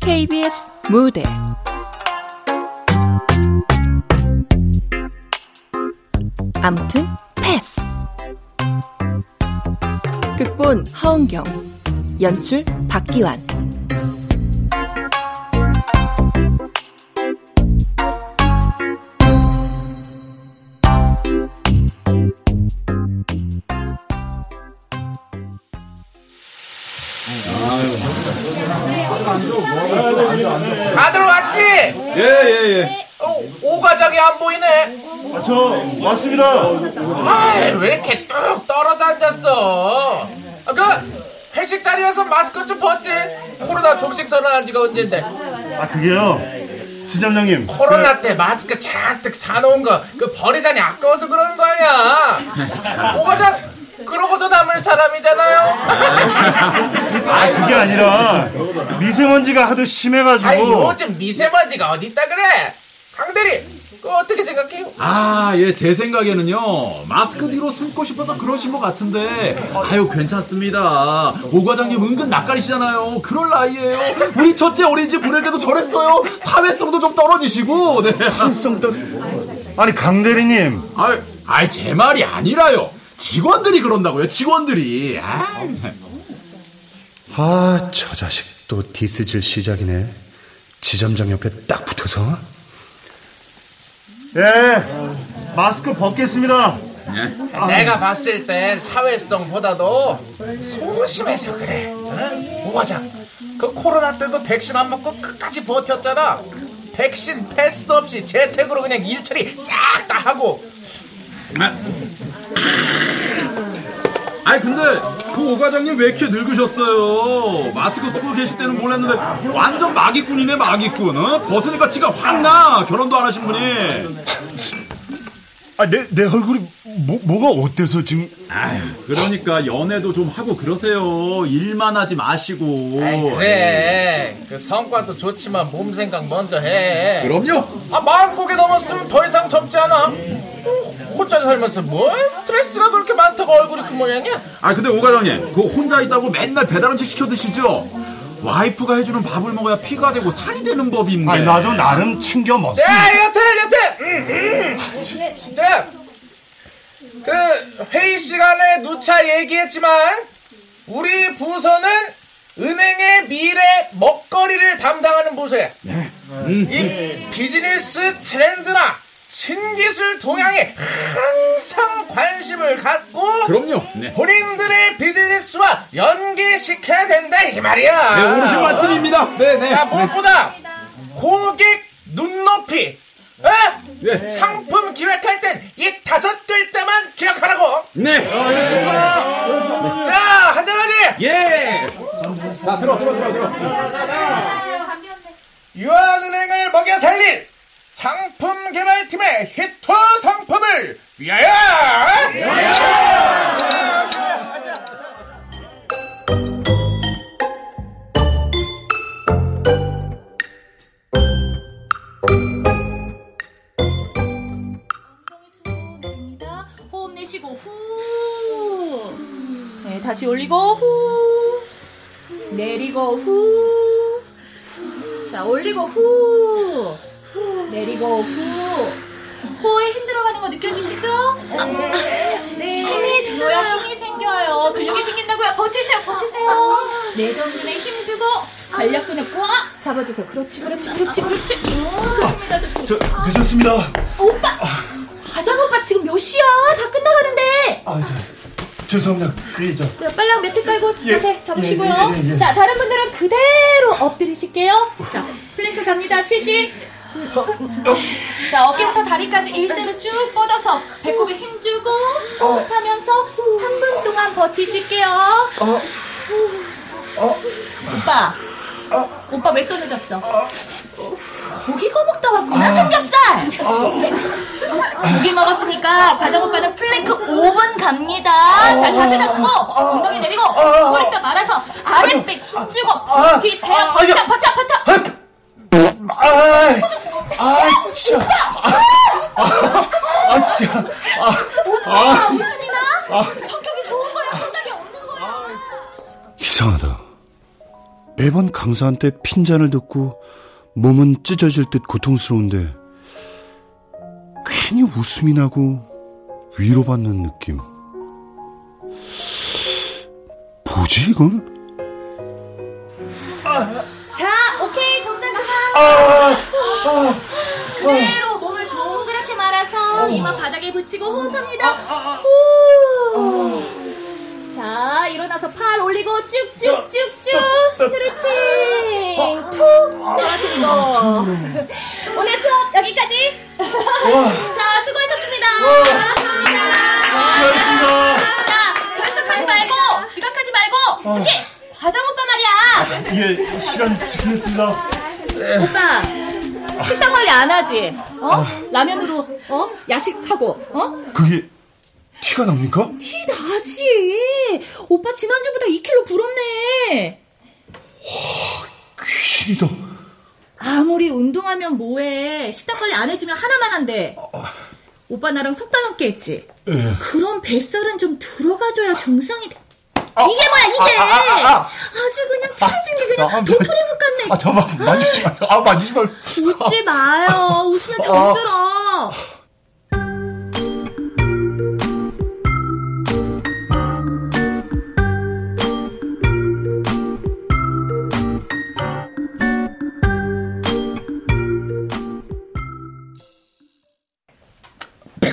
KBS 무대. 암튼 패스. 극본 허은경. 연출 박기환 저, 왔습니다. 아이, 왜 이렇게 뚝 떨어져 앉았어? 아, 그, 회식 자리에서 마스크 좀 벗지? 코로나 종식 선언한 지가 언젠데. 아, 그게요. 지점장님. 코로나 때 마스크 잔뜩 사놓은 거, 그 버리자니 아까워서 그러는 거 아니야? 오과장, 그러고도 남을 사람이잖아요? 아, 그게 아니라, 미세먼지가 하도 심해가지고. 아니, 요즘 미세먼지가 어딨다 그래? 강대리, 어떻게 생각해요? 아, 예, 제 생각에는요, 마스크 뒤로 숨고 싶어서 그러신 것 같은데, 아유, 괜찮습니다. 오 과장님 은근 낯가리시잖아요. 그럴 나이에요. 우리 첫째 어린이집 보낼 때도 저랬어요. 사회성도 좀 떨어지시고, 네. 사회성도. 아니, 강 대리님. 아이, 아이, 제 말이 아니라요. 직원들이 그런다고요, 직원들이. 아, 아, 저 자식 또 디스질 시작이네. 지점장 옆에 딱 붙어서. 예, 마스크 벗겠습니다. 내가 봤을 땐 사회성보다도 소심해서 그래. 어? 오과장, 그 코로나 때도 백신 안 맞고 끝까지 버텼잖아. 백신 패스도 없이 재택으로 그냥 일처리 싹 다 하고. 아 니, 근데, 그 오 과장님 왜 이렇게 늙으셨어요? 마스크 쓰고 계실 때는 몰랐는데, 완전 마기꾼이네, 마기꾼. 어? 벗으니까 티가 확 나. 결혼도 안 하신 분이. 아, 내, 내 얼굴이 뭐, 뭐가 어때서 지금. 아휴, 그러니까 연애도 좀 하고 그러세요. 일만 하지 마시고. 아이, 그래. 그 성과도 좋지만 몸 생각 먼저 해. 그럼요. 아, 마음고개 넘었으면 더 이상 젊지 않아. 어, 혼자 살면서 뭐 스트레스가 그렇게 많다고 얼굴이 그 모양이야? 아 근데 오 과장님, 그 혼자 있다고 맨날 배달 음식 시켜 드시죠? 와이프가 해주는 밥을 먹어야 피가 되고 살이 되는 법인데. 아니, 나도 나름 챙겨 먹지. 자, 여튼, 여튼! 음, 음. 자, 그, 회의 시간에 누차 얘기했지만, 우리 부서는 은행의 미래 먹거리를 담당하는 부서야. 이 비즈니스 트렌드나 신기술 동향에 항상 관심을 갖고, 그럼요. 네. 본인들의 비즈니스와 연계시켜야 된다, 이 말이야. 네, 오르신 말씀입니다. 네, 네. 야, 무엇보다 고객 눈높이. 어? 네. 상품 기획할 땐 이 다섯 글자만 기억하라고. 네. 자, 한잔하지. 예. 자, 들어, 들어, 들어, 들어. 유한은행을 먹여 살릴 상품 개발팀의 히트 상품을 위하여. 내립니 다시 올리고 후. 내리고 후. 자, 올리고 후. 내리고 후. 코에 힘 들어가는 거 느껴지시죠? 네. 힘이 들어야 힘이 생겨요. 근육이 생긴다고요. 버티세요, 버티세요. 내전근에 힘 주고 관략근을 꽉 잡아주세요. 그렇지, 그렇지, 그렇지, 그렇지. 오, 좋습니다, 좋습니다. 저, 늦었습니다. 오빠! 과장 오빠 지금 몇 시야? 다 끝나가는데! 아, 저, 죄송합니다. 그, 저. 자, 빨랑 매트 깔고 예, 자세 잡으시고요. 예, 예, 예, 예. 자, 다른 분들은 그대로 엎드리실게요. 자, 플랭크 갑니다. 실시. 자, 어깨부터 다리까지 일자로 쭉 뻗어서 배꼽에 힘 주고 호흡하면서 3분 동안 버티실게요. 오빠. 오빠 왜 또 늦었어? 고기 구워먹다 왔구나, 삼겹살! 고기 먹었으니까 과장 오빠는 플랭크 5분 갑니다. 자, 자세 잡고, 엉덩이 내리고, 허리뼈 말아서 아랫배 힘주고 버티세요. 버텨, 버텨, 버텨! 아, 아, 진짜. 오빠! 아, 아, 진짜. 아, 아, 웃음이 나? 성격이 좋은 거야? 성격이 없는 거야? 이상하다. 매번 강사한테 핀잔을 듣고 몸은 찢어질 듯 고통스러운데 괜히 웃음이 나고 위로받는 느낌. 뭐지 이건? 자, 오케이, 동작 하나. 그대로 몸을 동그랗게 말아서 이마 바닥에 붙이고 호흡합니다. 후. 자, 일어나서 팔 올리고 쭉쭉쭉쭉 스트레칭. 툭 떨어뜨리고. 오늘 수업 여기까지. 자, 수고하셨습니다. 고맙습니다. 자, 결석하지 말고, 지각하지 말고, 특히 과장 오빠 말이야. 예, 시간 지키겠습니다. 오빠 식당 관리 안 하지? 어? 라면으로 어 야식하고 어? 그게 티가 납니까? 티 나지. 오빠 지난주보다 2kg 불었네. 귀신이다. 아무리 운동하면 뭐해? 식단 관리 안 해주면 하나만 한대. 오빠 나랑 석 달 넘게 했지. 예. 그럼 뱃살은 좀 들어가줘야 정상이 돼. 이게 뭐야 이게? 아, 주 그냥 체질이 그냥 아, 도토리묵 같네. 아, 저만 만지지 마. 아, 만지지 마. 웃지 마요. 웃으면 정들어.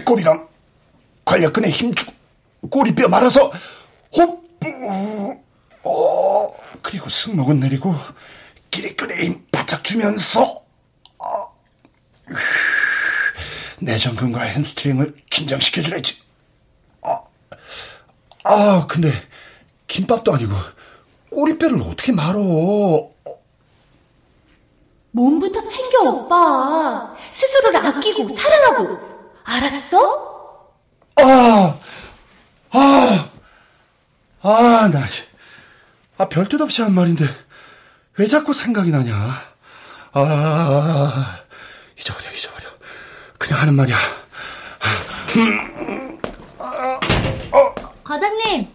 배꼽이랑 관략근에 힘주고 꼬리뼈 말아서 호흡 어 그리고 승모근 내리고 기립근에 힘 바짝 주면서 어, 내전근과 햄스트링을 긴장시켜주랬지 아, 아 근데 김밥도 아니고 꼬리뼈를 어떻게 말어 몸부터 챙겨 오빠. 스스로를 아끼고 사랑하고. 알았어? 아, 아, 아, 나, 아, 별뜻 없이 한 말인데, 왜 자꾸 생각이 나냐? 아, 잊어버려, 잊어버려. 그냥 하는 말이야. 과장님,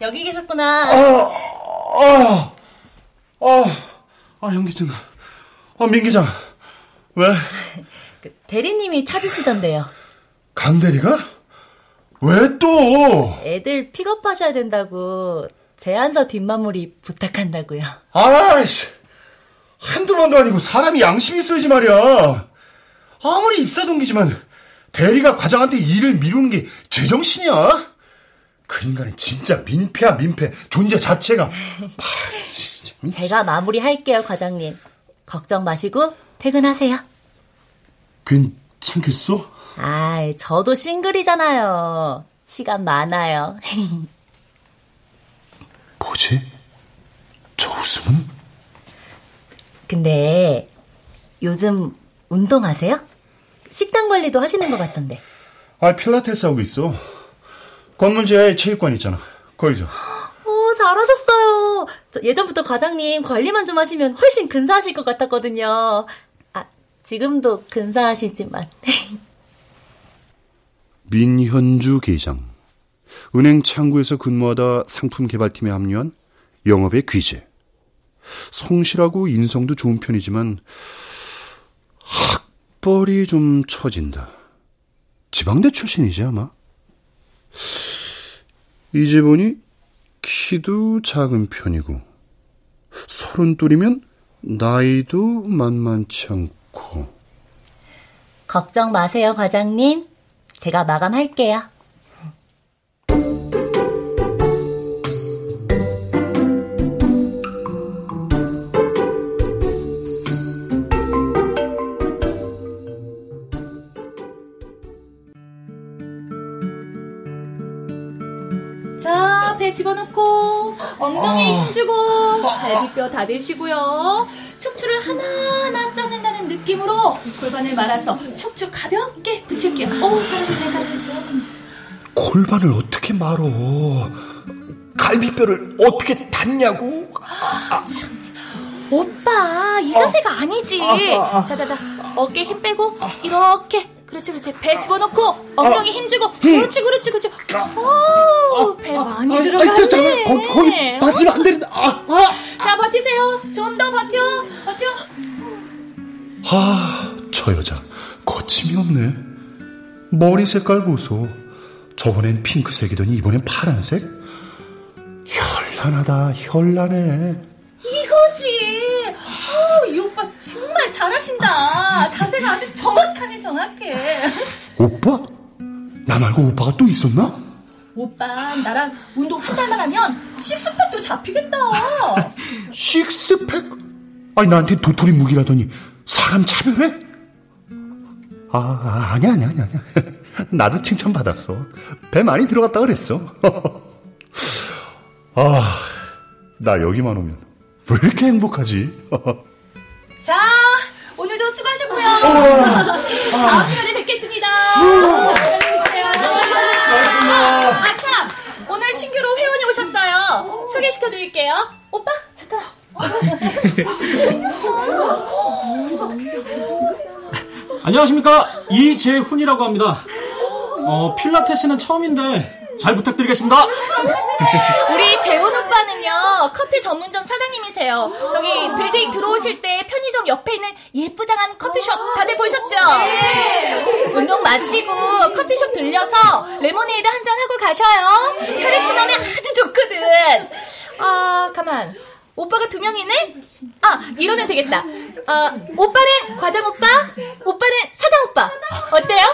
여기 계셨구나. 아, 아, 아, 아, 연기장. 아, 민기장. 왜? 그 대리님이 찾으시던데요. 강 대리가? 왜 또? 애들 픽업하셔야 된다고 제안서 뒷마무리 부탁한다고요. 아이씨, 한두 번도 아니고 사람이 양심이 있어야지 말이야. 아무리 입사 동기지만 대리가 과장한테 일을 미루는 게 제정신이야? 그 인간은 진짜 민폐야 민폐 존재 자체가 아. 제가 마무리할게요, 과장님. 걱정 마시고 퇴근하세요. 괜찮겠어? 아, 저도 싱글이잖아요. 시간 많아요. 뭐지? 저 웃음은? 근데 요즘 운동하세요? 식단 관리도 하시는 것 같던데. 아 필라테스 하고 있어 건물 지하에 체육관 있잖아 거기서 오, 잘하셨어요. 저 예전부터 과장님 관리만 좀 하시면 훨씬 근사하실 것 같았거든요. 아, 지금도 근사하시지만. 민현주 계장. 은행 창구에서 근무하다 상품 개발팀에 합류한 영업의 귀재. 성실하고 인성도 좋은 편이지만 학벌이 좀 처진다. 지방대 출신이지 아마. 이제 보니 키도 작은 편이고 서른 둘이면 나이도 만만치 않고 걱정 마세요, 과장님. 제가 마감할게요. 자, 배 집어넣고 엉덩이에 힘주고 갈비뼈 다대시고요. 척추를 하나하나 느낌으로 골반을 말아서 척추 가볍게 붙일게요. 오, 잘했네, 잘했어요. 골반을 어떻게 말어? 갈비뼈를 어떻게 닿냐고? 오빠, 이 자세가 아 니지. 자자 자. 어깨 힘 빼고 이렇게 그렇지 그렇지 배 집어넣고 엉덩이 힘주고 그렇지 그렇지 그렇지 오, 배 많이 들어가네 잠깐 거기 거기 맞으면 안 되는데 아, 아. 자 버티세요 좀 더 버텨 버텨 아, 저 여자 거침이 없네. 머리 색깔 보소. 저번엔 핑크색이더니 이번엔 파란색? 현란하다, 현란해. 이거지 오, 이 오빠 정말 잘하신다 자세가 아주 정확하네 정확해 오빠? 나 말고 오빠가 또 있었나? 오빠 나랑 운동 한 달만 하면 식스팩도 잡히겠다 식스팩? 아니, 나한테 도토리 무기라더니 사람 차별해? 아, 아 아니야, 아니야, 아니야. 나도 칭찬받았어. 배 많이 들어갔다 그랬어. 아, 나 여기만 오면 왜 이렇게 행복하지? 자, 오늘도 수고하셨고요. 다음 시간에 뵙겠습니다. 아, 참! 오늘 신규로 회원이 오셨어요. 소개시켜드릴게요. 오빠, 잠깐. 안녕하십니까 이재훈이라고 합니다. 어, 필라테스는 처음인데 잘 부탁드리겠습니다. 우리 재훈 오빠는요, 커피 전문점 사장님이세요. 저기, 빌딩 들어오실 때 편의점 옆에 있는 예쁘장한 커피숍 다들 보셨죠? 운동 마치고 커피숍 들려서 레모네이드 한 잔 하고 가셔요. 혈액순환에 아주 좋거든. 아, 가만. 오빠가 두 명이네? 아, 이러면 되겠다. 아, 오빠는 과장 오빠, 오빠는 사장 오빠. 어때요?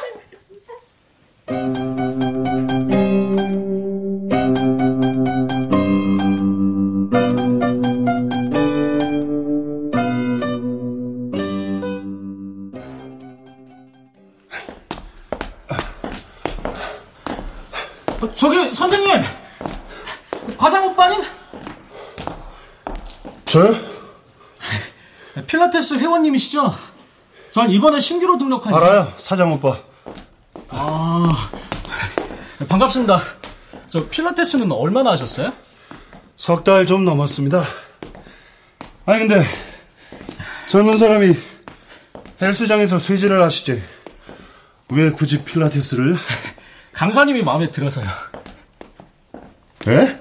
필라테스 회원님이시죠? 전 이번에 신규로 등록한 알아요, 사장 오빠. 아, 반갑습니다. 저 필라테스는 얼마나 하셨어요? 석 달 좀 넘었습니다. 아니, 근데, 젊은 사람이 헬스장에서 쇠질을 하시지. 왜 굳이 필라테스를? 강사님이 마음에 들어서요. 에?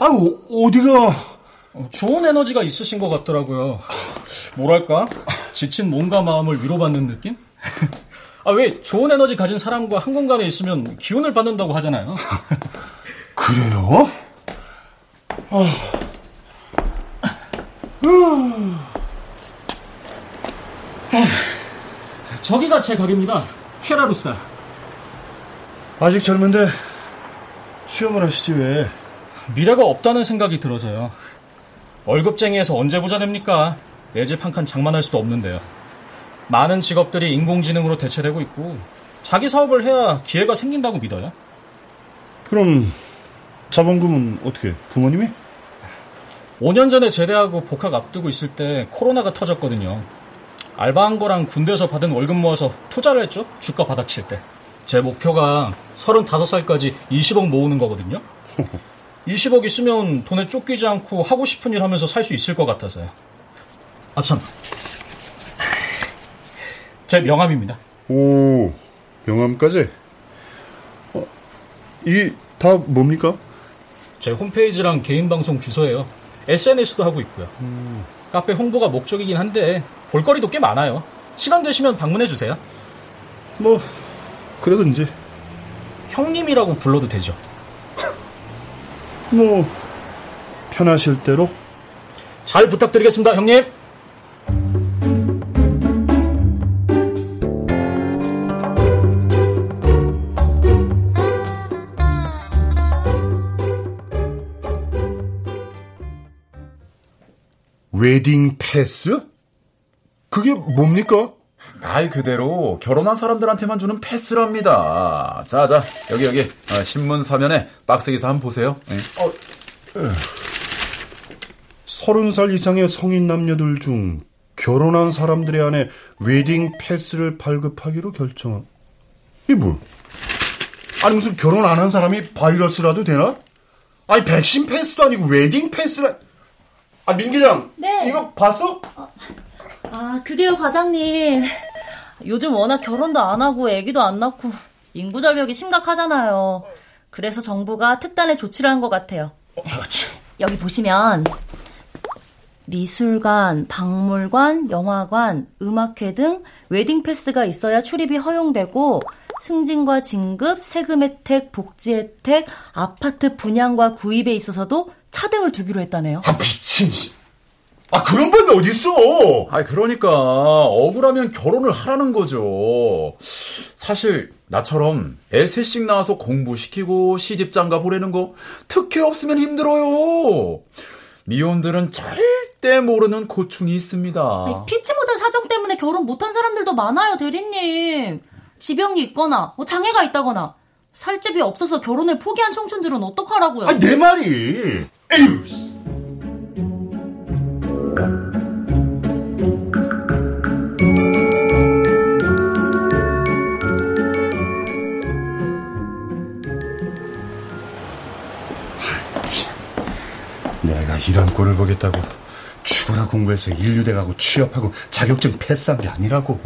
아, 어, 어디가? 어, 좋은 에너지가 있으신 것 같더라고요. 뭐랄까? 지친 몸과 마음을 위로받는 느낌? 아, 왜 좋은 에너지 가진 사람과 한 공간에 있으면 기운을 받는다고 하잖아요. 그래요? 저기가 제 가게입니다. 케라루사. 아직 젊은데 수영을 하시지 왜? 미래가 없다는 생각이 들어서요. 월급쟁이에서 언제 부자 됩니까? 내 집 한 칸 장만할 수도 없는데요. 많은 직업들이 인공지능으로 대체되고 있고 자기 사업을 해야 기회가 생긴다고 믿어요. 그럼 자본금은 어떻게? 부모님이? 5년 전에 제대하고 복학 앞두고 있을 때 코로나가 터졌거든요. 알바한 거랑 군대에서 받은 월급 모아서 투자를 했죠. 주가 바닥칠 때. 제 목표가 35살까지 20억 모으는 거거든요. 20억 있으면 돈에 쫓기지 않고 하고 싶은 일 하면서 살 수 있을 것 같아서요. 아, 참. 제 명함입니다. 오, 명함까지? 어, 이게 다 뭡니까? 제 홈페이지랑 개인 방송 주소예요. SNS도 하고 있고요. 카페 홍보가 목적이긴 한데 볼거리도 꽤 많아요. 시간 되시면 방문해 주세요. 뭐, 그러든지. 형님이라고 불러도 되죠. 뭐, 편하실 대로. 잘 부탁드리겠습니다, 형님. 웨딩 패스? 그게 뭡니까? 말 그대로 결혼한 사람들한테만 주는 패스랍니다. 자, 자, 여기, 여기, 어, 신문 사면에 박스 기사 한번 보세요. 예. 서른 살 이상의 성인 남녀들 중 결혼한 사람들에 한해 웨딩 패스를 발급하기로 결정한. 이게 뭐? 아니 무슨 결혼 안 한 사람이 바이러스라도 되나? 아니 백신 패스도 아니고 웨딩 패스라. 아 민기장. 네. 이거 봤어? 아, 그게요, 과장님. 요즘 워낙 결혼도 안 하고 애기도 안 낳고 인구 절벽이 심각하잖아요. 그래서 정부가 특단의 조치를 한 것 같아요. 여기 보시면 미술관, 박물관, 영화관, 음악회 등 웨딩 패스가 있어야 출입이 허용되고 승진과 진급, 세금 혜택, 복지 혜택, 아파트 분양과 구입에 있어서도 차등을 두기로 했다네요. 아 미친 아 그런 법이 어딨어? 아 그러니까 억울하면 결혼을 하라는 거죠. 사실 나처럼 애 셋씩 낳아서 공부시키고 시집장가 보내는 거 특혜 없으면 힘들어요. 미혼들은 절대 모르는 고충이 있습니다. 아니, 피치 못한 사정 때문에 결혼 못한 사람들도 많아요, 대리님. 지병이 있거나 뭐 장애가 있다거나 살집이 없어서 결혼을 포기한 청춘들은 어떡하라고요? 아니 내 말이. 에휴. 내가 이런 꼴을 보겠다고 죽어라 공부해서 인류대 가고 취업하고 자격증 패스한 게 아니라고.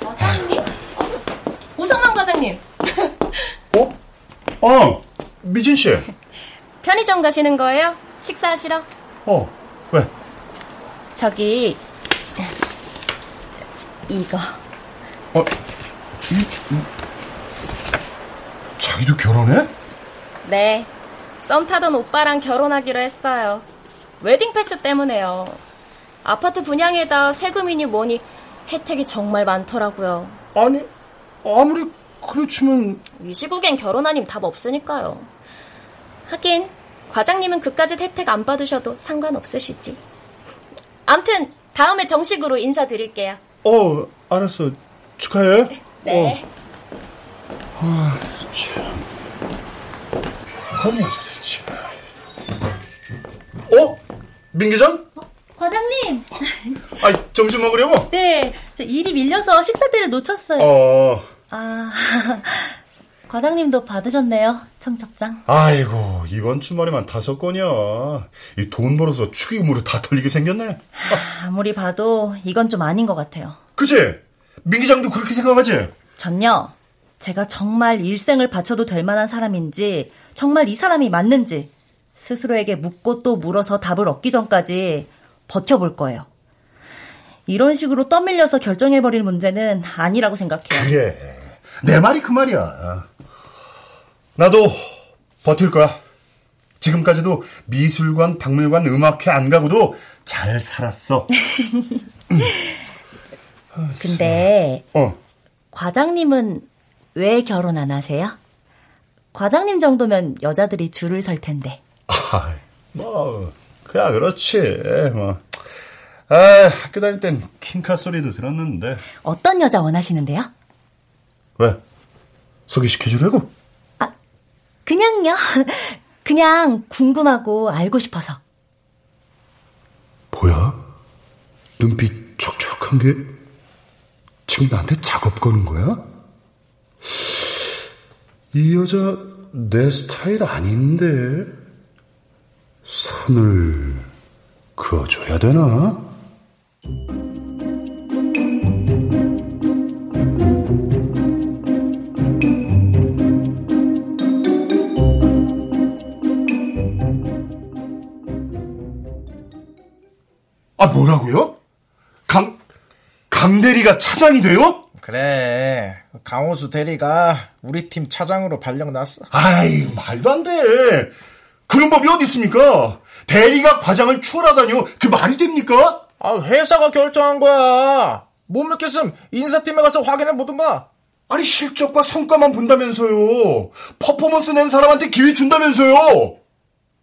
과장님? 오성만 과장님. 어? 어, 미진 씨. 편의점 가시는 거예요? 식사하시러? 어, 왜? 저기 이거. 어, 이, 이, 자기도 결혼해? 네. 썸 타던 오빠랑 결혼하기로 했어요. 웨딩 패스 때문에요. 아파트 분양에다 세금이니 뭐니 혜택이 정말 많더라고요. 아니, 아무리 그렇지만 이 시국엔 결혼 아님 답 없으니까요. 하긴 과장님은 그까짓 혜택 안 받으셔도 상관없으시지. 암튼 다음에 정식으로 인사드릴게요. 어, 알았어. 축하해. 네. 어. 아, 참. 아니, 어? 민기장? 어, 과장님. 아, 점심 먹으려고? 네, 저 일이 밀려서 식사 때를 놓쳤어요. 어. 아, 과장님도 받으셨네요, 청첩장. 아이고, 이번 주말에만 다섯 건이야. 이 돈 벌어서 축의금으로 다 털리게 생겼네. 아무리 봐도 이건 좀 아닌 것 같아요. 그치? 민기장도 그렇게 생각하지? 전요, 제가 정말 일생을 바쳐도 될 만한 사람인지, 정말 이 사람이 맞는지, 스스로에게 묻고 또 물어서 답을 얻기 전까지 버텨볼 거예요. 이런 식으로 떠밀려서 결정해버릴 문제는 아니라고 생각해요. 그래. 내 말이 그 말이야. 나도 버틸 거야. 지금까지도 미술관, 박물관, 음악회 안 가고도 잘 살았어. 근데 어. 과장님은 왜 결혼 안 하세요? 과장님 정도면 여자들이 줄을 설 텐데. 아, 뭐 그야 그렇지. 뭐. 아, 학교 다닐 땐 킹카 소리도 들었는데. 어떤 여자 원하시는데요? 왜? 소개시켜주려고? 아, 그냥요. 그냥 궁금하고 알고 싶어서. 뭐야? 눈빛 촉촉한 게 지금 나한테 작업 거는 거야? 이 여자 내 스타일 아닌데 선을 그어줘야 되나? 아 뭐라고요? 강 강 대리가 차장이 돼요? 그래 강호수 대리가 우리 팀 차장으로 발령났어. 아이 말도 안 돼. 그런 법이 어디 있습니까? 대리가 과장을 추월하다니요. 그 말이 됩니까? 아 회사가 결정한 거야. 못 믿겠음 인사팀에 가서 확인해 보든가. 아니 실적과 성과만 본다면서요. 퍼포먼스 낸 사람한테 기회 준다면서요.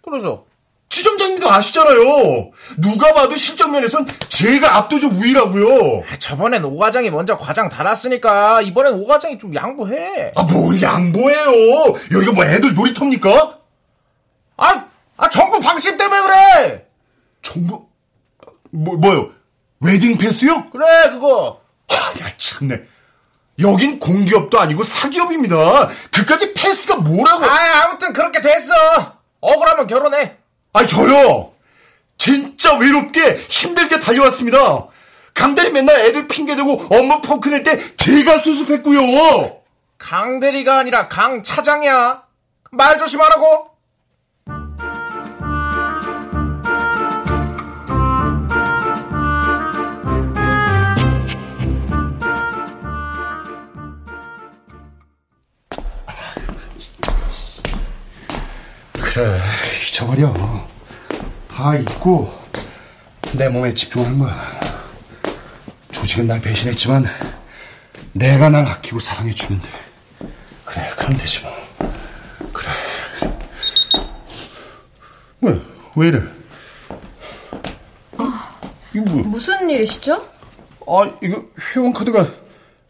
그러죠. 지점장님도 아시잖아요. 누가 봐도 실적 면에선 제가 압도적 우위라고요. 아, 저번엔 오 과장이 먼저 과장 달았으니까 이번엔 오 과장이 좀 양보해. 아, 뭘 양보해요. 여기가 뭐 애들 놀이터입니까? 아, 아 정부 방침 때문에 그래. 정부 뭐 뭐요? 웨딩 패스요? 그래 그거. 아, 야 참네. 여긴 공기업도 아니고 사기업입니다. 그까지 패스가 뭐라고? 아, 아무튼 그렇게 됐어. 억울하면 결혼해. 아니 저요. 진짜 외롭게 힘들게 달려왔습니다. 강대리 맨날 애들 핑계대고 업무 펑크 낼 때 제가 수습했고요. 강대리가 아니라 강 차장이야. 말 조심하라고. 잊어버려. 다 잊고 내 몸에 집중하는 거야. 조직은 날 배신했지만 내가 날 아끼고 사랑해주면 돼. 그래, 그럼 되지 뭐. 그래. 왜? 왜 이래? 이거 뭐야? 무슨 일이시죠? 아, 이거 회원 카드가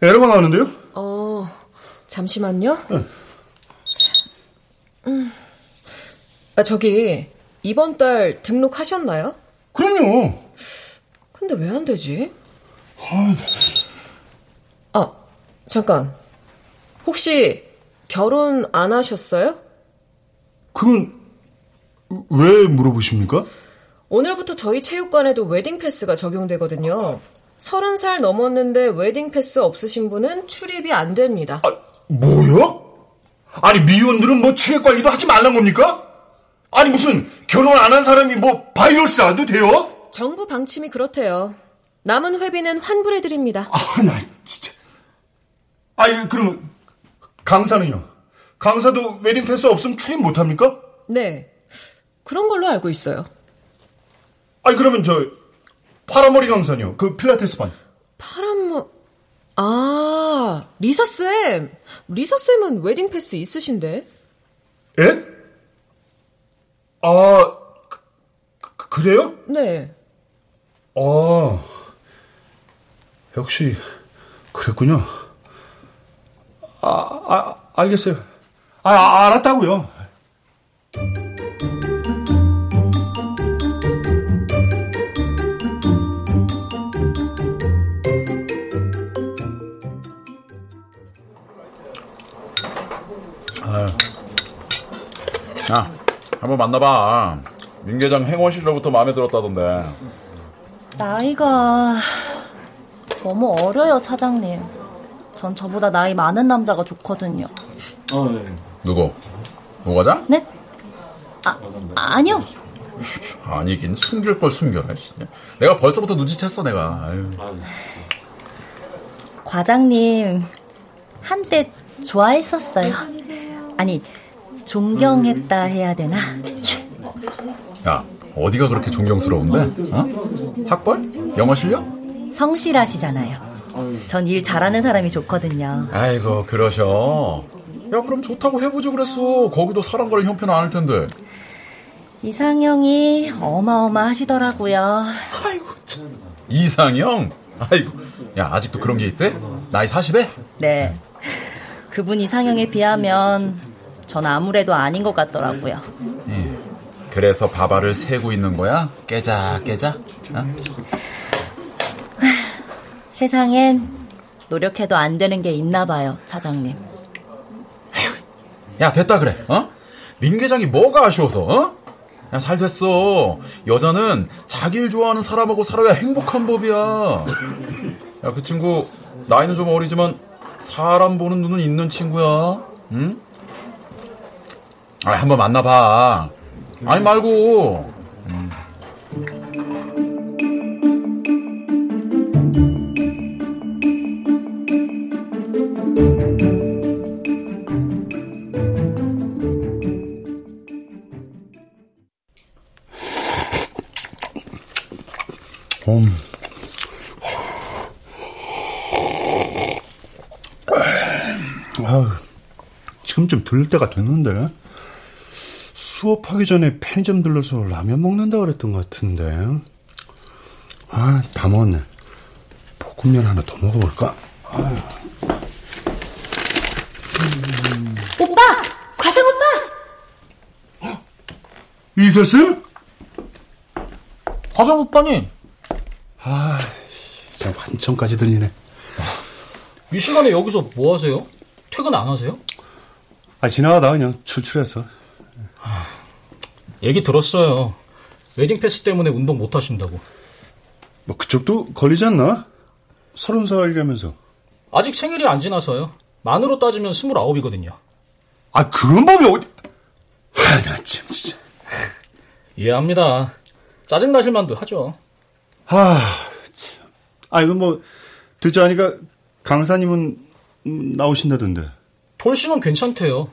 에러가 나는데요? 어, 잠시만요. 네. 음. 아, 저기, 이번 달 등록하셨나요? 그럼요. 근데 왜 안 되지? 아, 아, 잠깐. 혹시 결혼 안 하셨어요? 그건 왜 물어보십니까? 오늘부터 저희 체육관에도 웨딩 패스가 적용되거든요. 서른 살 넘었는데 웨딩 패스 없으신 분은 출입이 안 됩니다. 아, 뭐요? 아니 미혼들은 뭐 체력 관리도 하지 말란 겁니까? 아니 무슨 결혼 안 한 사람이 뭐 바이러스라도 돼요? 정부 방침이 그렇대요. 남은 회비는 환불해 드립니다. 아, 나 진짜. 아니 그럼 강사는요? 강사도 웨딩 패스 없으면 출입 못 합니까? 네. 그런 걸로 알고 있어요. 아니 그러면 저 파란머리 강사는요? 그 필라테스 반. 파란머 아, 리사 쌤. 리사 쌤은 웨딩 패스 있으신데? 예? 아, 그, 그, 그래요? 네. 아, 역시 그랬군요. 아, 아 알겠어요. 아, 아 알았다고요. 아유. 야, 한번 만나봐. 민계장 행원실로부터 마음에 들었다던데. 나이가 너무 어려요, 차장님. 전 저보다 나이 많은 남자가 좋거든요. 누구? 노과장? 네? 아, 아니요. 아니긴 숨길 걸 숨겨라. 씨. 내가 벌써부터 눈치챘어 내가. 아유. 과장님 한때 좋아했었어요. 아니 존경했다 해야 되나? 야, 어디가 그렇게 존경스러운데? 어? 학벌? 영어 실력? 성실하시잖아요. 전 일 잘하는 사람이 좋거든요. 아이고 그러셔. 야 그럼 좋다고 해보지 그랬어. 거기도 사람 걸 형편 안 할 텐데. 이상형이 어마어마하시더라고요. 아이고 참. 이상형? 아이고. 야 아직도 그런 게 있대? 나이 40에? 네. 그분 이상형에 비하면 전 아무래도 아닌 것 같더라고요. 예. 그래서 바바를 세고 있는 거야? 깨자 깨자. 어? 세상엔 노력해도 안 되는 게 있나 봐요, 차장님. 야 됐다 그래. 어? 민계장이 뭐가 아쉬워서? 어? 야 잘 됐어. 여자는 자기 일 좋아하는 사람하고 살아야 행복한 법이야. 야 그 친구 나이는 좀 어리지만 사람 보는 눈은 있는 친구야. 응? 아 한번 만나봐. 아니 말고. 음. 음. 아유, 지금쯤 들릴 때가 됐는데. 수업하기 전에 편의점 들러서 라면 먹는다 그랬던 것 같은데. 아, 다 먹었네. 볶음면 하나 더 먹어볼까? 아유. 오빠! 과장 오빠! 이설쌤? 과장 오빠님, 아, 진짜 완전까지 들리네. 이 시간에 여기서 뭐 하세요? 퇴근 안 하세요? 아, 지나가다 그냥 출출해서. 얘기 들었어요. 웨딩 패스 때문에 운동 못 하신다고. 뭐 그쪽도 걸리지 않나? 서른 살이라면서. 아직 생일이 안 지나서요. 만으로 따지면 스물아홉이거든요. 아, 그런 법이 어디. 아, 나 참, 진짜. 이해합니다. 짜증 나실 만도 하죠. 아, 참. 아, 이건 뭐, 듣자 하니까 강사님은 음, 나오신다던데. 돌싱은 괜찮대요.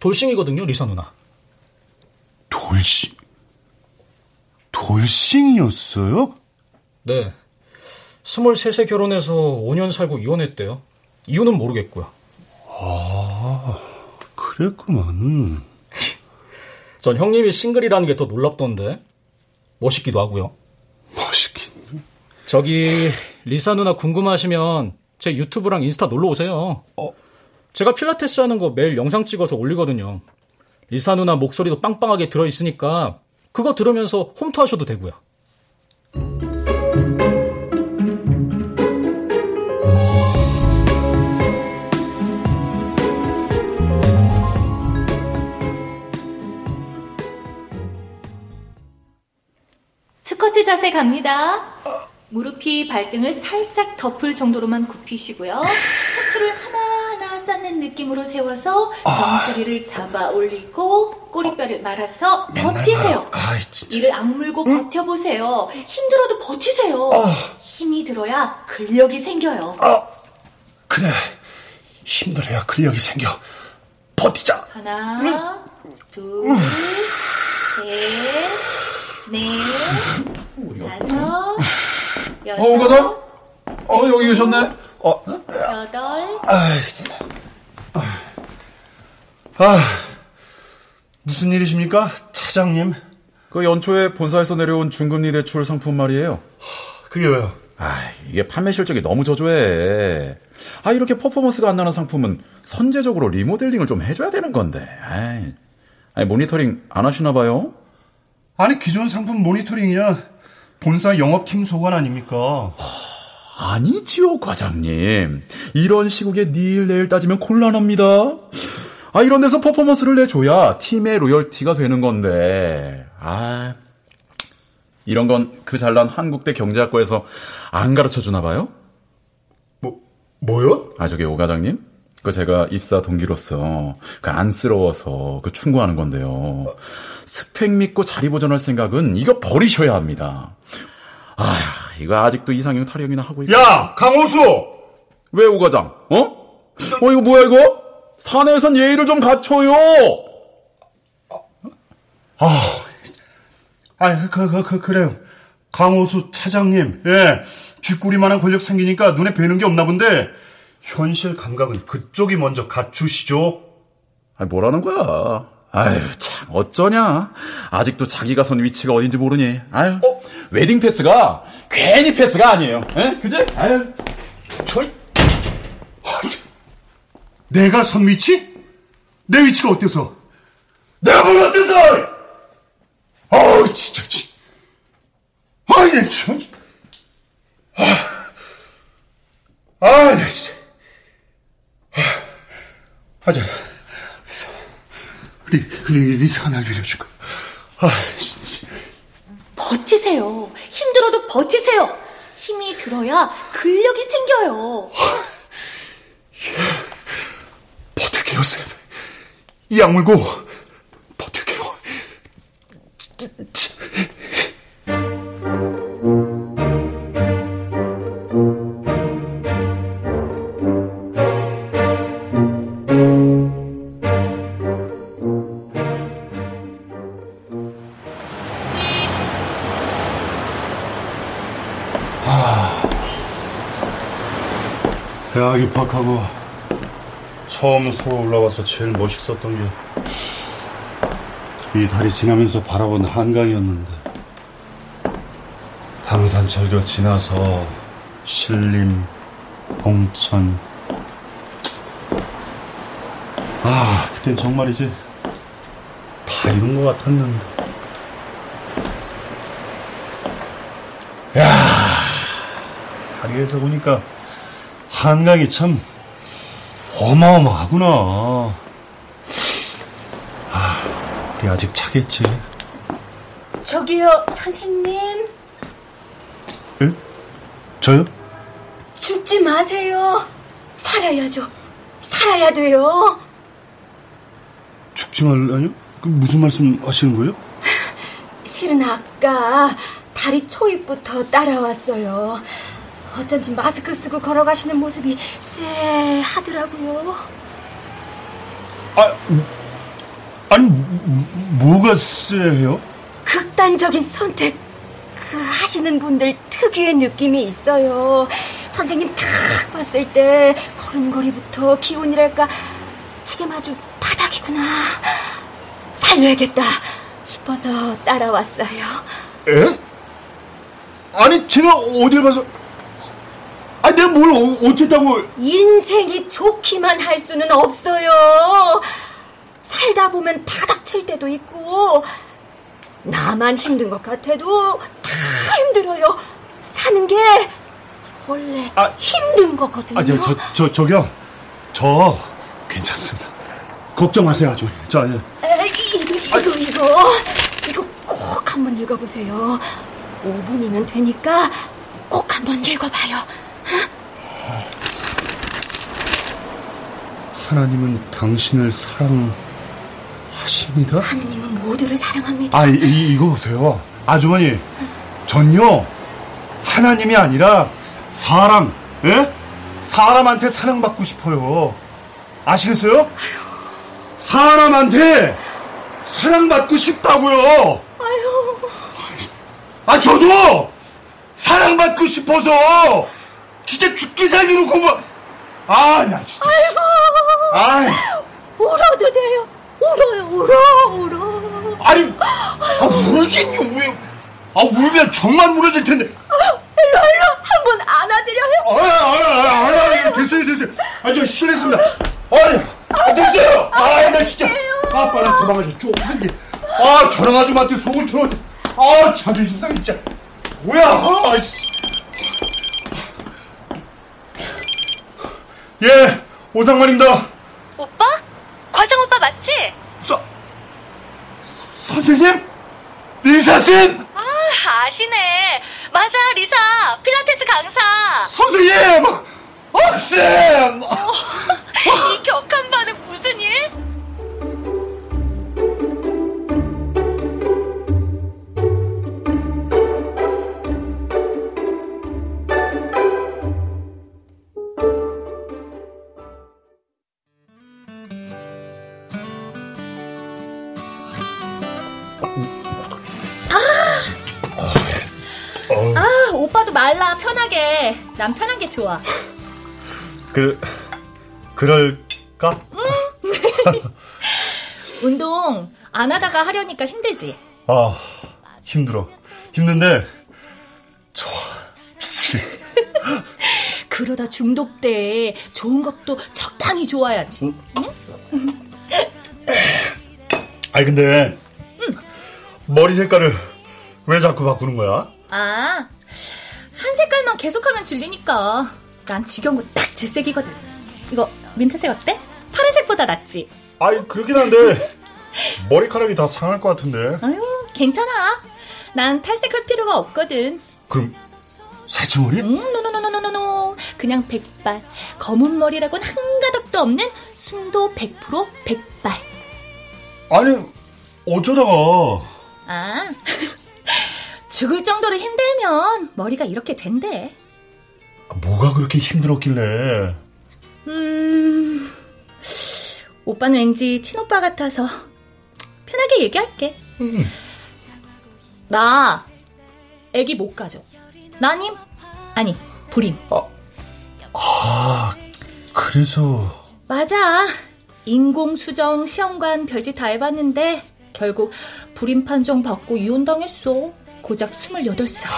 돌싱이거든요, 리사 누나. 돌싱? 돌싱이었어요? 네. 23세 결혼해서 5년 살고 이혼했대요. 이유는 모르겠고요. 아, 그랬구만. 전 형님이 싱글이라는 게 더 놀랍던데. 멋있기도 하고요. 멋있긴. 저기 리사 누나 궁금하시면 제 유튜브랑 인스타 놀러 오세요. 어. 제가 필라테스 하는 거 매일 영상 찍어서 올리거든요. 리사 누나 목소리도 빵빵하게 들어 있으니까 그거 들으면서 홈트 하셔도 되고요. 스쿼트 자세 갑니다. 무릎이 발등을 살짝 덮을 정도로만 굽히시고요. 척추를 하나하나 쌓는 느낌으로 세워서 정수리를 잡아 올리고 꼬리뼈를 말아서 버티세요. 아이, 진짜. 이를 악물고 버텨보세요. 힘들어도 버티세요. 힘이 들어야 근력이 생겨요. 그래. 힘들어야 근력이 생겨. 버티자. 하나, 둘, 셋, 넷, 다섯, 여섯, 어, 오가자? 어, 여기 계셨네? 어, 여덟, 아이, 아, 무슨 일이십니까? 차장님. 그 연초에 본사에서 내려온 중금리 대출 상품 말이에요. 그게 왜요? 아, 이게 판매 실적이 너무 저조해. 아, 이렇게 퍼포먼스가 안 나는 상품은 선제적으로 리모델링을 좀 해줘야 되는 건데. 아이, 아니, 모니터링 안 하시나 봐요? 아니, 기존 상품 모니터링이야. 본사 영업팀 소관 아닙니까? 아 니지요, 과장님. 이런 시국에 니일 내일 따지면 곤란합니다. 아, 이런 데서 퍼포먼스를 내줘야 팀의 로열티가 되는 건데. 아, 이런 건 그 잘난 한국대 경제학과에서 안 가르쳐 주나 봐요? 뭐, 뭐요? 아, 저기 오 과장님? 그 제가 입사 동기로서 그 안쓰러워서 그 충고하는 건데요. 스펙 믿고 자리 보존할 생각은 이거 버리셔야 합니다. 아, 이거 아직도 이상형 타령이나 하고 있 야, 강호수! 왜 오과장? 어? 어, 이거 뭐야, 이거? 사내에선 예의를 좀 갖춰요! 아, 아, 그, 그, 그, 그래요. 강호수 차장님, 예. 쥐꼬리만한 권력 생기니까 눈에 뵈는 게 없나 본데, 현실 감각은 그쪽이 먼저 갖추시죠. 아, 뭐라는 거야? 아유, 참, 어쩌냐? 아직도 자기가 선 위치가 어딘지 모르니. 아유, 웨딩 패스가 괜히 패스가 아니에요. 에? 그지? 아유. 저, 아, 저, 내가 선 위치? 내 위치가 어때서? 내가 뭘 어때서? 어우, 진짜, 진내 참. 아, 아, 나 진짜. 아, 하자. 리, 리, 리사가 날 빌려줄까? 아, 버티세요. 힘들어도 버티세요. 힘이 들어야 근력이 생겨요. 버틸게요, 쌤. 이 악물고, 대학 입학하고 처음 서울 올라와서 제일 멋있었던 게 이 다리 지나면서 바라본 한강이었는데 당산철교 지나서 신림, 홍천. 아 그땐 정말이지 다 이룬 것 같았는데. 야 다리에서 보니까 한강이 참 어마어마하구나. 아, 우리 아직 차겠지? 저기요, 선생님. 에? 저요? 죽지 마세요. 살아야죠. 살아야 돼요. 죽지 말라뇨? 그 무슨 말씀 하시는 거예요? 실은 아까 다리 초입부터 따라왔어요. 어쩐지 마스크 쓰고 걸어가시는 모습이 쎄하더라고요. 아, 아니, 뭐가 쎄해요? 극단적인 선택 그 하시는 분들 특유의 느낌이 있어요. 선생님 딱 봤을 때 걸음걸이부터 기운이랄까 지금 아주 바닥이구나. 살려야겠다 싶어서 따라왔어요. 에? 아니 제가 어딜 봐서 아 내가 뭘 어, 어쨌다고 인생이 좋기만 할 수는 없어요. 살다 보면 바닥 칠 때도 있고 나만 힘든 것 같아도 다 힘들어요. 사는 게 원래 아, 힘든 거거든요. 아, 저, 저, 저, 저기요. 저, 괜찮습니다. 걱정 마세요, 아주. 저, 예. 에, 이거, 이거, 이거. 이거 꼭 한번 읽어보세요. 5분이면 되니까 꼭 한번 읽어봐요. 하나님은 당신을 사랑하십니다. 하느님은 모두를 사랑합니다. 아, 이, 이, 이거 보세요. 아주머니, 전요, 하나님이 아니라 사람, 예? 사람한테 사랑받고 싶어요. 아시겠어요? 사람한테 사랑받고 싶다고요. 아유. 아, 저도 사랑받고 싶어서 진짜 죽기 살기 놓고 뭐. 아, 나 진짜. 아이 고. 아, 울어도 돼요. 울어요, 울어, 울어. 아니, 아, 울긴요, 왜. 아, 울면 정말 무너질 텐데. 일로, 일로, 한번 안아드려요. 아, 아, 아, 아, 아, 됐어요, 됐어요. 아, 저 실례했습니다. 아니, 아, 됐어요. 아, 나 진짜. 아빠랑 도망가서 쭉한 게. 아, 저랑 아줌마한테 속을 털어. 아, 자존심 상해, 진짜. 뭐야, 아, 씨. 예, 오상만입니다. 오빠? 과장 오빠 맞지? 서, 선생님? 리사쌤? 아, 아시네. 맞아, 리사. 필라테스 강사. 선생님! 아, 쌤! 이 격한 반응 무슨 일? 난 편한 게 좋아. 그, 그럴까? 운동 안 하다가 하려니까 힘들지? 아, 힘들어. 힘든데, 좋아. 미치게. 그러다 중독돼. 좋은 것도 적당히 좋아야지. 아니, 근데, 머리 색깔을 왜 자꾸 바꾸는 거야? 아, 한 색깔만 계속하면 질리니까. 난 지겨운 거 딱 질색이거든. 이거 민트색 어때? 파란색보다 낫지? 아이, 그렇긴 한데, 머리카락이 다 상할 것 같은데. 아유, 괜찮아. 난 탈색할 필요가 없거든. 그럼, 새치머리? 음, 노노노노노노노. 그냥 백발. 검은 머리라고는 한 가닥도 없는 순도 100% 백발. 아니, 어쩌다가. 아, 죽을 정도로 힘들면 머리가 이렇게 된대. 뭐가 그렇게 힘들었길래. 음, 오빠는 왠지 친오빠 같아서 편하게 얘기할게. 음. 나 애기 못 가져. 나님? 아니, 불임. 아, 그래서. 맞아. 인공수정 시험관 별짓 다 해봤는데 결국 불임 판정 받고 이혼당했어. 고작 28살.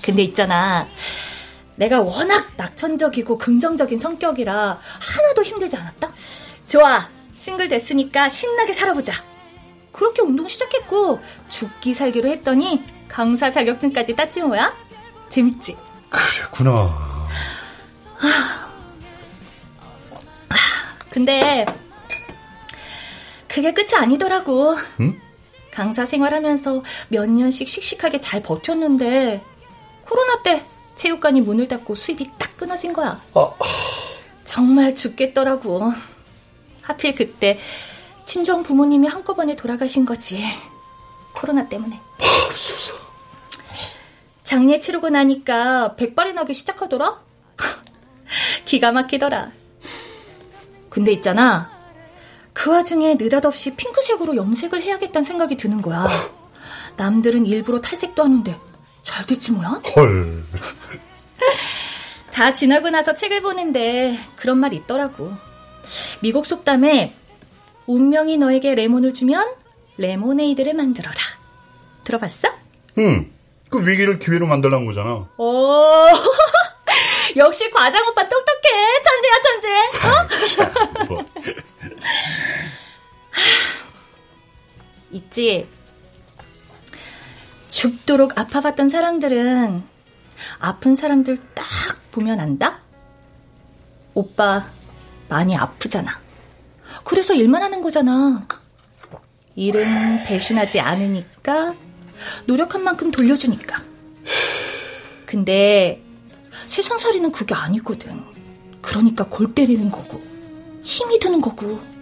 근데 있잖아. 내가 워낙 낙천적이고 긍정적인 성격이라 하나도 힘들지 않았다? 좋아. 싱글 됐으니까 신나게 살아보자. 그렇게 운동 시작했고 죽기 살기로 했더니 강사 자격증까지 땄지 뭐야? 재밌지? 그랬구나. 근데 그게 끝이 아니더라고. 응? 강사 생활하면서 몇 년씩 씩씩하게 잘 버텼는데 코로나 때 체육관이 문을 닫고 수입이 딱 끊어진 거야. 아. 정말 죽겠더라고. 하필 그때 친정 부모님이 한꺼번에 돌아가신 거지. 코로나 때문에. 장례 치르고 나니까 백발이 나기 시작하더라? 기가 막히더라. 근데 있잖아. 그 와중에 느닷없이 핑크색으로 염색을 해야겠다는 생각이 드는 거야. 남들은 일부러 탈색도 하는데 잘 됐지 뭐야? 헐. 다 지나고 나서 책을 보는데 그런 말 있더라고. 미국 속담에 운명이 너에게 레몬을 주면 레모네이드를 만들어라. 들어봤어? 응. 그 위기를 기회로 만들라는 거잖아. 오, 역시 과장 오빠 똑똑해. 천재야, 천재. 어? 뭐. 있지. 죽도록 아파봤던 사람들은 아픈 사람들 딱 보면 안다? 오빠 많이 아프잖아. 그래서 일만 하는 거잖아. 일은 배신하지 않으니까 노력한 만큼 돌려주니까. 근데 세상살이는 그게 아니거든. 그러니까 골 때리는 거고 힘이 드는 거고.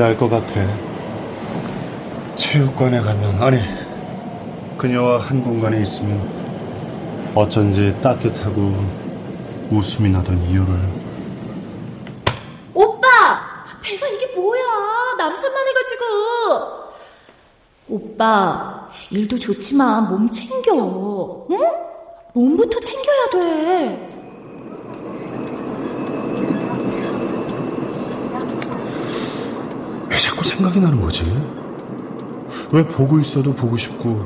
이제 알것 같아. 체육관에 가면, 아니, 그녀와 한 공간에 있으면 어쩐지 따뜻하고 웃음이 나던 이유를. 오빠! 배가 이게 뭐야? 남산만 해가지고. 오빠, 일도 좋지만 몸 챙겨. 응? 몸부터 챙겨야 돼. 자꾸 생각이 나는 거지? 왜 보고 있어도 보고 싶고,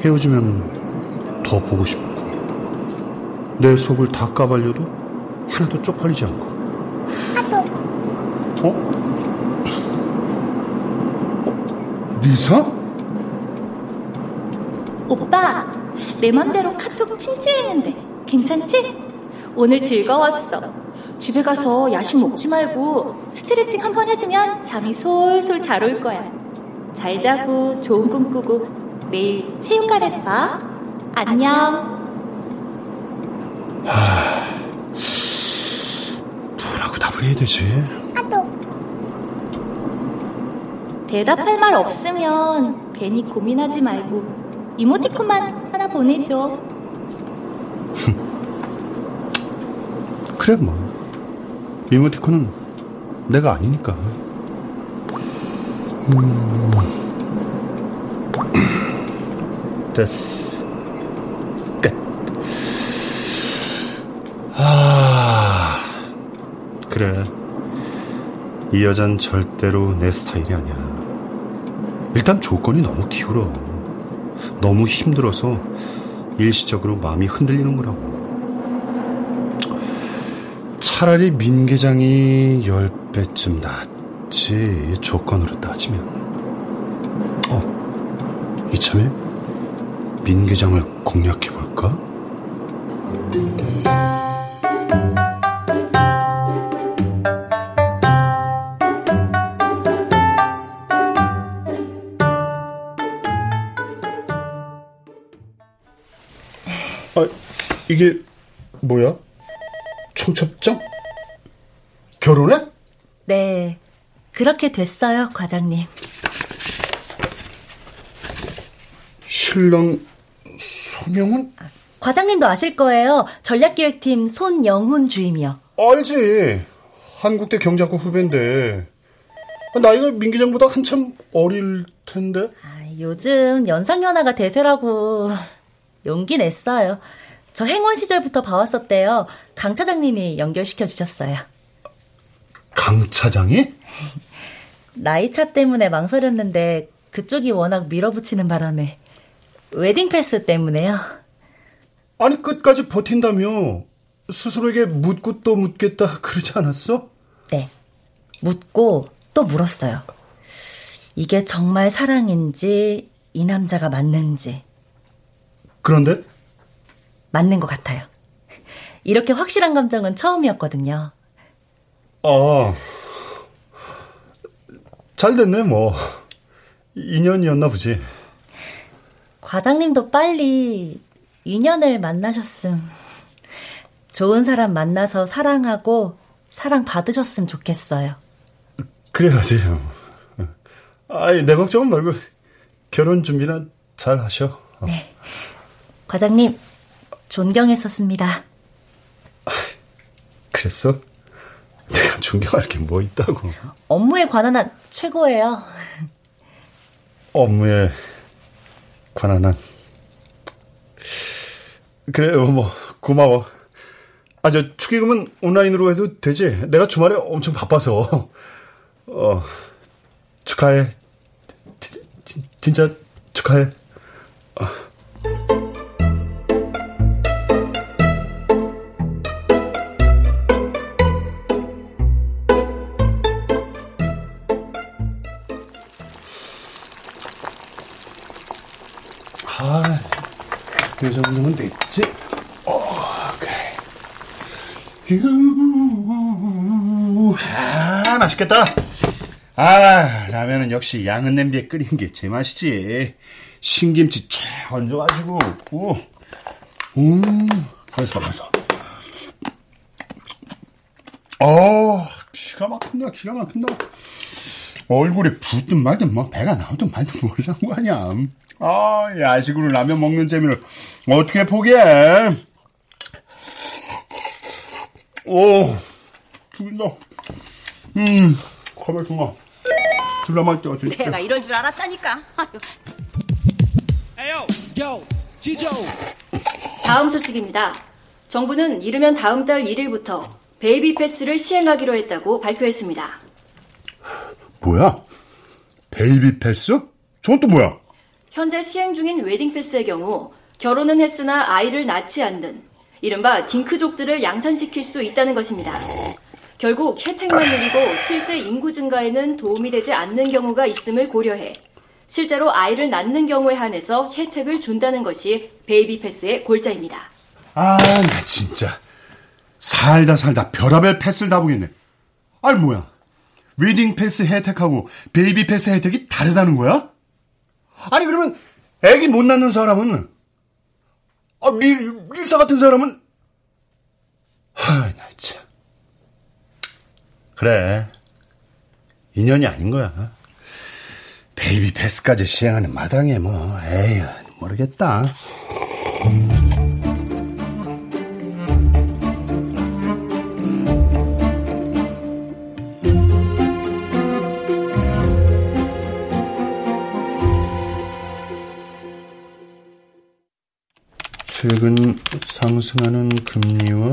헤어지면 더 보고 싶고, 내 속을 다 까발려도 하나도 쪽팔리지 않고. 어? 어? 리사? 오빠, 내 맘대로 카톡 친치했는데 괜찮지? 오늘 즐거웠어. 집에 가서 야식 먹지 말고 스트레칭 한 번 해주면 잠이 솔솔 잘 올 거야. 잘 자고 좋은 꿈 꾸고 내일 체육관에서 봐. 안녕. 뭐라고 답을 해야 되지? 대답할 말 없으면 괜히 고민하지 말고 이모티콘만 하나 보내줘. 그래 뭐 이모티콘은 내가 아니니까. 음. 됐어 끝. 아, 그래. 이 여잔 절대로 내 스타일이 아니야. 일단 조건이 너무 기울어. 너무 힘들어서 일시적으로 마음이 흔들리는 거라고 차라리 민계장이 10배쯤 낫지 조건으로 따지면 어 이참에 민계장을 공략해볼까? 아 이게 뭐야? 청첩장? 결혼해? 네, 그렇게 됐어요, 과장님. 신랑 손영은? 과장님도 아실 거예요. 전략기획팀 손영훈 주임이요. 알지. 한국대 경제학과 후배인데. 나이가 민기장보다 한참 어릴 텐데. 아, 요즘 연상연하가 대세라고 용기 냈어요. 저 행원 시절부터 봐왔었대요. 강 차장님이 연결시켜 주셨어요. 강 차장이? 나이 차 때문에 망설였는데 그쪽이 워낙 밀어붙이는 바람에 웨딩 패스 때문에요. 아니, 끝까지 버틴다며. 스스로에게 묻고 또 묻겠다 그러지 않았어? 네. 묻고 또 물었어요. 이게 정말 사랑인지, 이 남자가 맞는지. 그런데? 맞는 것 같아요. 이렇게 확실한 감정은 처음이었거든요. 아, 잘 됐네, 뭐. 인연이었나 보지. 과장님도 빨리 인연을 만나셨음. 좋은 사람 만나서 사랑하고 사랑 받으셨으면 좋겠어요. 그래야지. 아이, 내 걱정은 말고 결혼 준비나 잘 하셔. 네. 과장님, 존경했었습니다. 그랬어? 내가 존경할 게 뭐 있다고. 업무에 관한 한 최고예요. 업무에 관한 한. 그래요, 뭐, 고마워. 아, 저, 축의금은 온라인으로 해도 되지? 내가 주말에 엄청 바빠서. 어, 축하해. 지, 지, 진짜 축하해. 어. 이 정도면 됐지? 어, 그래. 휴, 아, 맛있겠다. 아, 라면은 역시 양은 냄비에 끓이는 게 제맛이지. 신김치 쫙 얹어가지고, 오, 음, 그래서, 그래서. 어, 기가 막힌다, 기가 막힌다. 얼굴에 붓든 말든 뭐 배가 나오든 말든 모르는 거 아니야. 아, 야식으로 라면 먹는 재미를 어떻게 포기해? 오, 죽인다. 음, 가만 있어. 졸라 맛있다, 진짜. 내가 이럴 줄 알았다니까. 다음 소식입니다. 정부는 이르면 다음 달 1일부터 베이비 패스를 시행하기로 했다고 발표했습니다. 뭐야? 베이비 패스? 저건 또 뭐야? 현재 시행 중인 웨딩 패스의 경우 결혼은 했으나 아이를 낳지 않는 이른바 딩크족들을 양산시킬 수 있다는 것입니다. 결국 혜택만 누리고 실제 인구 증가에는 도움이 되지 않는 경우가 있음을 고려해 실제로 아이를 낳는 경우에 한해서 혜택을 준다는 것이 베이비 패스의 골자입니다. 아, 나 진짜. 살다 살다 별의별 패스를 다 보겠네. 아니, 뭐야. 웨딩 패스 혜택하고 베이비 패스 혜택이 다르다는 거야? 아니, 그러면 애기 못 낳는 사람은, 아, 리, 리사 같은 사람은, 하, 나 참. 그래. 인연이 아닌 거야. 베이비 패스까지 시행하는 마당에 뭐, 에휴, 모르겠다. 최근 상승하는 금리와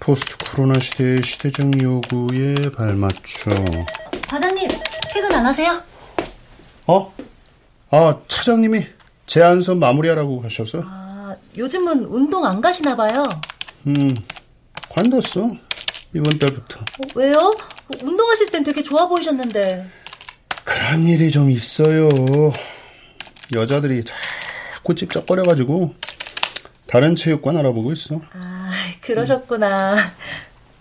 포스트 코로나 시대의 시대적 요구에 발맞춰. 과장님, 퇴근 안 하세요? 어? 아, 차장님이 제안서 마무리하라고 하셔서? 아, 요즘은 운동 안 가시나 봐요. 음, 관뒀어. 이번 달부터. 어, 왜요? 운동하실 땐 되게 좋아 보이셨는데. 그런 일이 좀 있어요. 여자들이 자꾸 찝쩍거려가지고 다른 체육관 알아보고 있어. 아, 그러셨구나.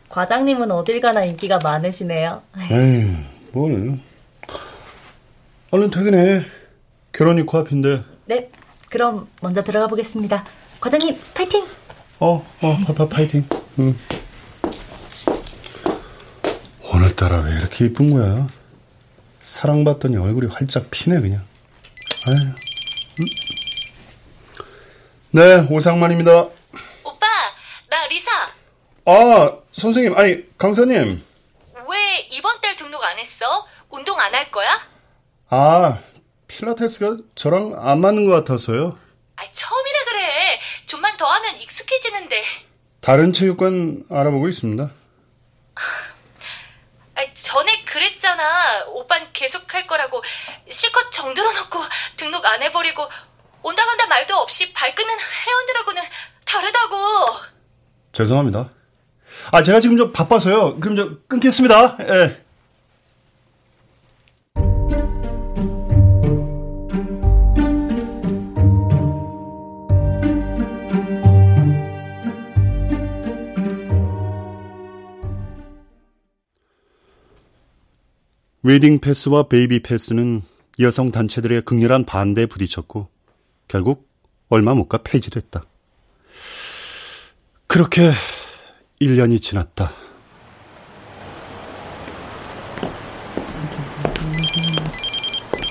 과장님은 어딜 가나 인기가 많으시네요. 에이, 뭘. 얼른 퇴근해. 결혼이 코앞인데. 네, 그럼 먼저 들어가 보겠습니다. 과장님, 파이팅! 어, 어, 파 파 파이팅. 응. 오늘따라 왜 이렇게 이쁜 거야? 사랑받더니 얼굴이 활짝 피네, 그냥. 아유. 음. 네, 오상만입니다. 오빠, 나 리사. 아, 선생님, 아니, 강사님. 왜 이번 달 등록 안 했어? 운동 안 할 거야? 아, 필라테스가 저랑 안 맞는 것 같아서요. 아, 처음이라 그래. 좀만 더 하면 익숙해지는데. 다른 체육관 알아보고 있습니다. 아, 전에 그랬잖아. 오빤 계속 할 거라고. 실컷 정들어 놓고 등록 안 해버리고 온다 간다 말도 없이 발끈은 회원들하고는 다르다고. 죄송합니다. 아, 제가 지금 좀 바빠서요. 그럼 저 끊겠습니다. 예. 웨딩 패스와 베이비 패스는 여성 단체들의 극렬한 반대에 부딪혔고 결국 얼마 못 가 폐지됐다. 그렇게 1년이 지났다.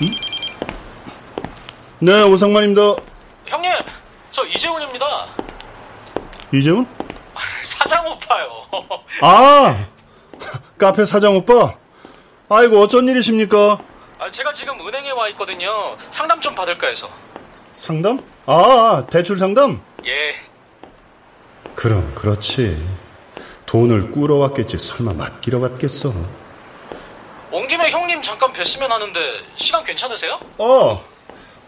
음? 네, 오상만입니다. 형님, 저 이재훈입니다. 이재훈? 사장 오빠요. 아, 카페 사장 오빠. 아이고, 어쩐 일이십니까? 아, 제가 지금 은행에 와 있거든요. 상담 좀 받을까 해서. 상담? 아, 대출 상담? 예. 그럼, 그렇지. 돈을 꾸러 왔겠지. 설마 맡기러 갔겠어. 온 김에 형님 잠깐 뵀으면 하는데 시간 괜찮으세요? 어,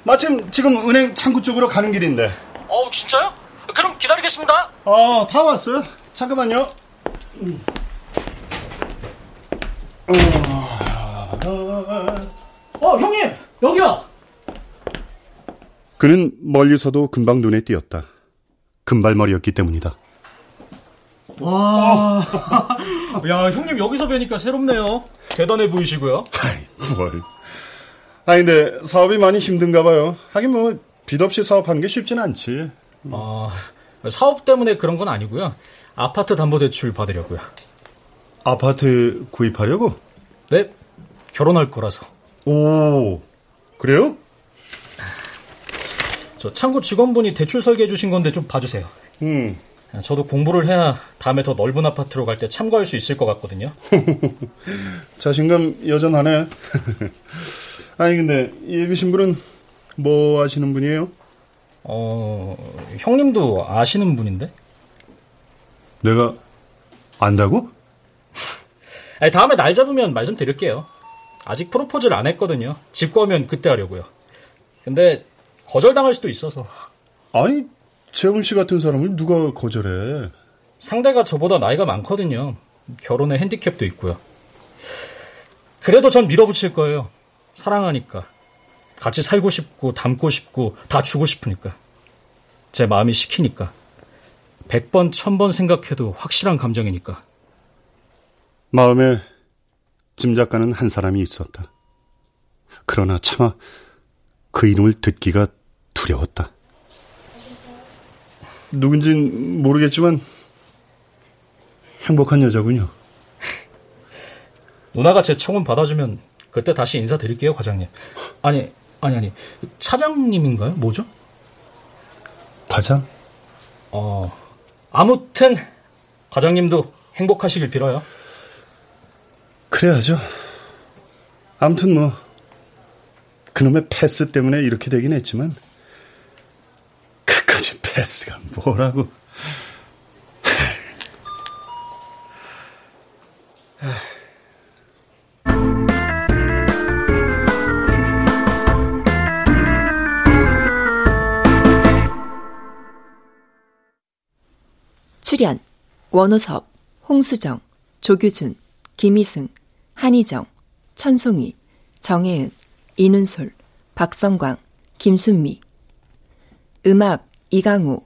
마침 지금 은행 창구 쪽으로 가는 길인데. 어, 진짜요? 그럼 기다리겠습니다. 어, 다 왔어요. 잠깐만요. 어, 형님, 여기요. 그는 멀리서도 금방 눈에 띄었다. 금발머리였기 때문이다. 와. 야, 형님 여기서 뵈니까 새롭네요. 대단해 보이시고요. 아이, 뭘. 아니, 근데 사업이 많이 힘든가 봐요. 하긴 뭐, 빚 없이 사업하는 게 쉽진 않지. 아, 사업 때문에 그런 건 아니고요. 아파트 담보대출 받으려고요. 아파트 구입하려고? 네, 결혼할 거라서. 오, 그래요? 저 창구 직원분이 대출 설계해 주신 건데 좀 봐주세요. 음. 저도 공부를 해야 다음에 더 넓은 아파트로 갈 때 참고할 수 있을 것 같거든요. 자신감 여전하네. 아니, 근데, 읽으신 분은 뭐 하시는 분이에요? 어, 형님도 아시는 분인데? 내가 안다고? 아니, 다음에 날 잡으면 말씀드릴게요. 아직 프로포즈를 안 했거든요. 집 구하면 그때 하려고요. 근데 거절당할 수도 있어서. 아니, 재훈 씨 같은 사람을 누가 거절해? 상대가 저보다 나이가 많거든요. 결혼에 핸디캡도 있고요. 그래도 전 밀어붙일 거예요. 사랑하니까. 같이 살고 싶고, 닮고 싶고, 다 주고 싶으니까. 제 마음이 시키니까. 100번, 1000번 생각해도 확실한 감정이니까. 마음에 짐작가는 한 사람이 있었다. 그러나 차마 그 이름을 듣기가 두려웠다. 누군진 모르겠지만 행복한 여자군요. 누나가 제 청혼 받아주면 그때 다시 인사드릴게요, 과장님. 아니, 아니, 아니. 차장님인가요? 뭐죠? 과장? 어, 아무튼, 과장님도 행복하시길 빌어요. 그래야죠. 아무튼 뭐, 그놈의 패스 때문에 이렇게 되긴 했지만, 패스가 뭐라고. 출연 원호섭, 홍수정, 조규준, 김희승, 한희정, 천송이, 정혜은, 이눈솔, 박성광, 김순미 음악 이강우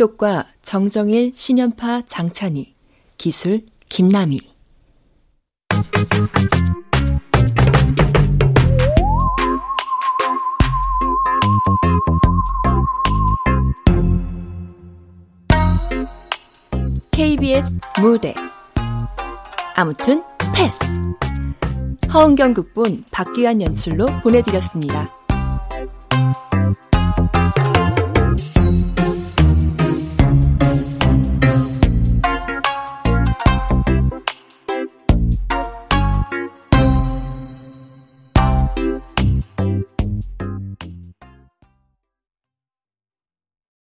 효과 정정일, 신연파, 장찬희 기술 김남희. KBS 무대. 아무튼 패스. 허은경 극본 박기환 연출로 보내드렸습니다.